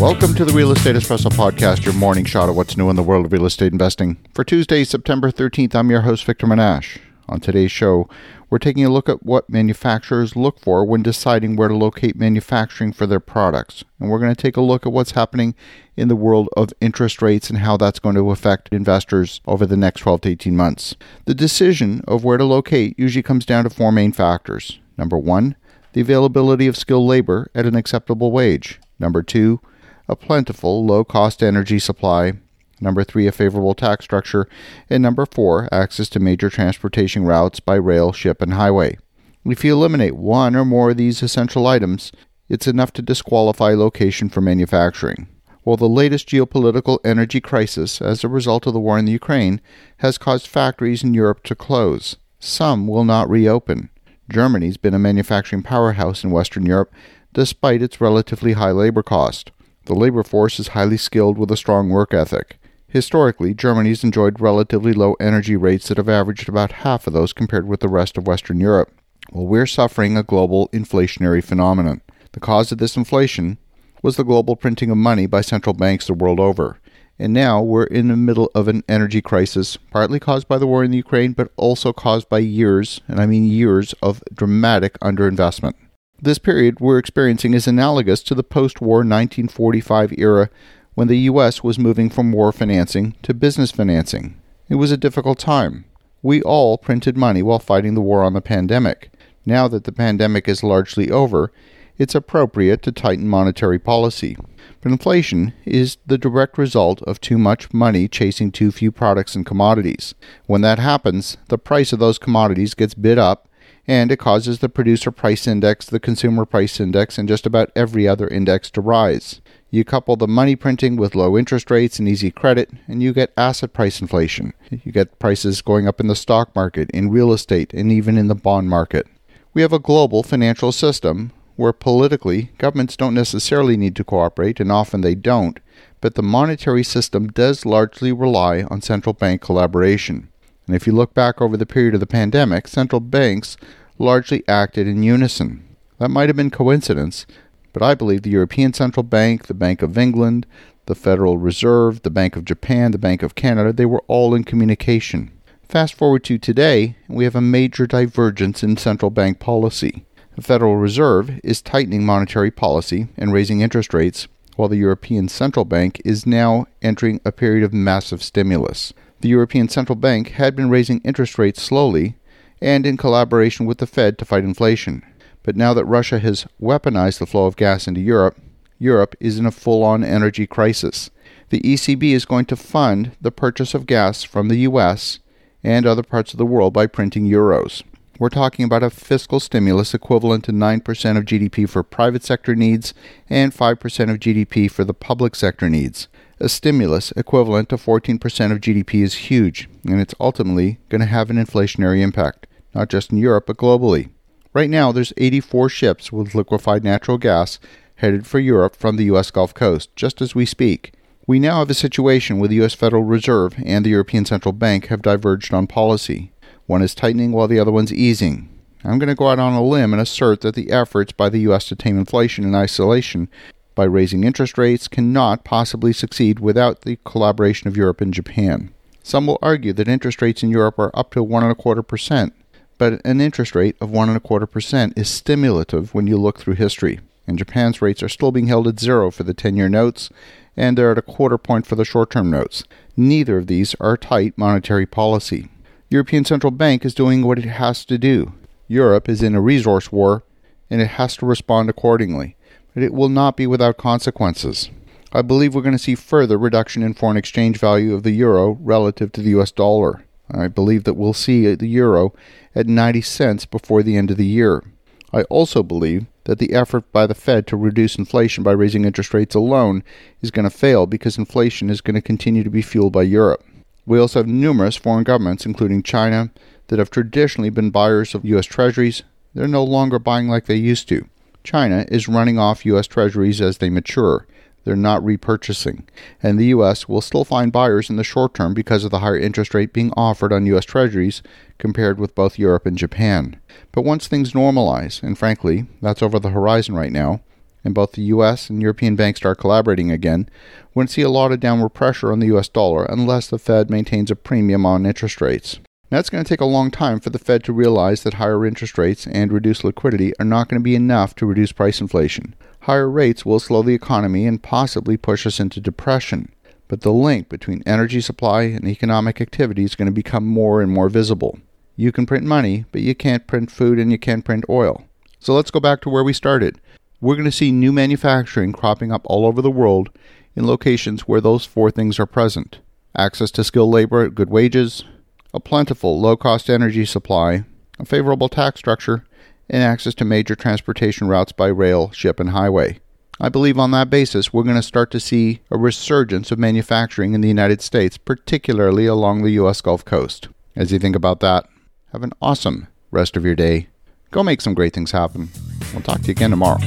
Welcome to the Real Estate Espresso Podcast, your morning shot at what's new in the world of real estate investing. For Tuesday, September 13th, I'm your host, Victor Menasce. On today's show, we're taking a look at what manufacturers look for when deciding where to locate manufacturing for their products. And we're going to take a look at what's happening in the world of interest rates and how that's going to affect investors over the next 12 to 18 months. The decision of where to locate usually comes down to four main factors. Number one, the availability of skilled labor at an acceptable wage. Number two, a plentiful, low cost energy supply. Number three, a favorable tax structure. And number four, access to major transportation routes by rail, ship, and highway. If you eliminate one or more of these essential items, it's enough to disqualify location for manufacturing. While the latest geopolitical energy crisis, as a result of the war in the Ukraine, has caused factories in Europe to close, some will not reopen. Germany's been a manufacturing powerhouse in Western Europe despite its relatively high labor cost. The labor force is highly skilled with a strong work ethic. Historically, Germany's enjoyed relatively low energy rates that have averaged about half of those compared with the rest of Western Europe. Well, we're suffering a global inflationary phenomenon. The cause of this inflation was the global printing of money by central banks the world over. And now we're in the middle of an energy crisis, partly caused by the war in the Ukraine, but also caused by years, and I mean years, of dramatic underinvestment. This period we're experiencing is analogous to the post war 1945 era when the U.S. was moving from war financing to business financing. It was a difficult time. We all printed money while fighting the war on the pandemic. Now that the pandemic is largely over, it's appropriate to tighten monetary policy. But inflation is the direct result of too much money chasing too few products and commodities. When that happens, the price of those commodities gets bid up and it causes the producer price index, the consumer price index, and just about every other index to rise. You couple the money printing with low interest rates and easy credit, and you get asset price inflation. You get prices going up in the stock market, in real estate, and even in the bond market. We have a global financial system where politically governments don't necessarily need to cooperate, and often they don't, but the monetary system does largely rely on central bank collaboration. And if you look back over the period of the pandemic, central banks largely acted in unison. That might have been coincidence, but I believe the European Central Bank, the Bank of England, the Federal Reserve, the Bank of Japan, the Bank of Canada, they were all in communication. Fast forward to today, we have a major divergence in central bank policy. The Federal Reserve is tightening monetary policy and raising interest rates, while the European Central Bank is now entering a period of massive stimulus. The European Central Bank had been raising interest rates slowly and in collaboration with the Fed to fight inflation. But now that Russia has weaponized the flow of gas into Europe, Europe is in a full on energy crisis. The ECB is going to fund the purchase of gas from the US and other parts of the world by printing euros. We're talking about a fiscal stimulus equivalent to 9% of GDP for private sector needs and 5% of GDP for the public sector needs a stimulus equivalent to 14% of GDP is huge, and it's ultimately going to have an inflationary impact, not just in Europe, but globally. Right now, there's 84 ships with liquefied natural gas headed for Europe from the U.S. Gulf Coast, just as we speak. We now have a situation where the U.S. Federal Reserve and the European Central Bank have diverged on policy. One is tightening while the other one's easing. I'm going to go out on a limb and assert that the efforts by the U.S. to tame inflation in isolation by raising interest rates cannot possibly succeed without the collaboration of Europe and Japan. Some will argue that interest rates in Europe are up to one and a quarter percent, but an interest rate of one and a quarter percent is stimulative when you look through history. And Japan's rates are still being held at zero for the 10 year notes, and they're at a quarter point for the short term notes. Neither of these are tight monetary policy. European Central Bank is doing what it has to do. Europe is in a resource war, and it has to respond accordingly it will not be without consequences. I believe we're going to see further reduction in foreign exchange value of the euro relative to the US dollar. I believe that we'll see the euro at 90 cents before the end of the year. I also believe that the effort by the Fed to reduce inflation by raising interest rates alone is going to fail because inflation is going to continue to be fueled by Europe. We also have numerous foreign governments, including China, that have traditionally been buyers of U.S. Treasuries. They're no longer buying like they used to. China is running off U.S. Treasuries as they mature. They're not repurchasing. And the U.S. will still find buyers in the short term because of the higher interest rate being offered on U.S. Treasuries compared with both Europe and Japan. But once things normalize, and frankly, that's over the horizon right now, and both the US and European banks start collaborating again, to see a lot of downward pressure on the US dollar unless the Fed maintains a premium on interest rates. Now, it's going to take a long time for the Fed to realize that higher interest rates and reduced liquidity are not going to be enough to reduce price inflation. Higher rates will slow the economy and possibly push us into depression. But the link between energy supply and economic activity is going to become more and more visible. You can print money, but you can't print food and you can't print oil. So let's go back to where we started. We're going to see new manufacturing cropping up all over the world in locations where those four things are present access to skilled labor at good wages, a plentiful, low cost energy supply, a favorable tax structure, and access to major transportation routes by rail, ship, and highway. I believe on that basis, we're going to start to see a resurgence of manufacturing in the United States, particularly along the U.S. Gulf Coast. As you think about that, have an awesome rest of your day. Go make some great things happen. We'll talk to you again tomorrow.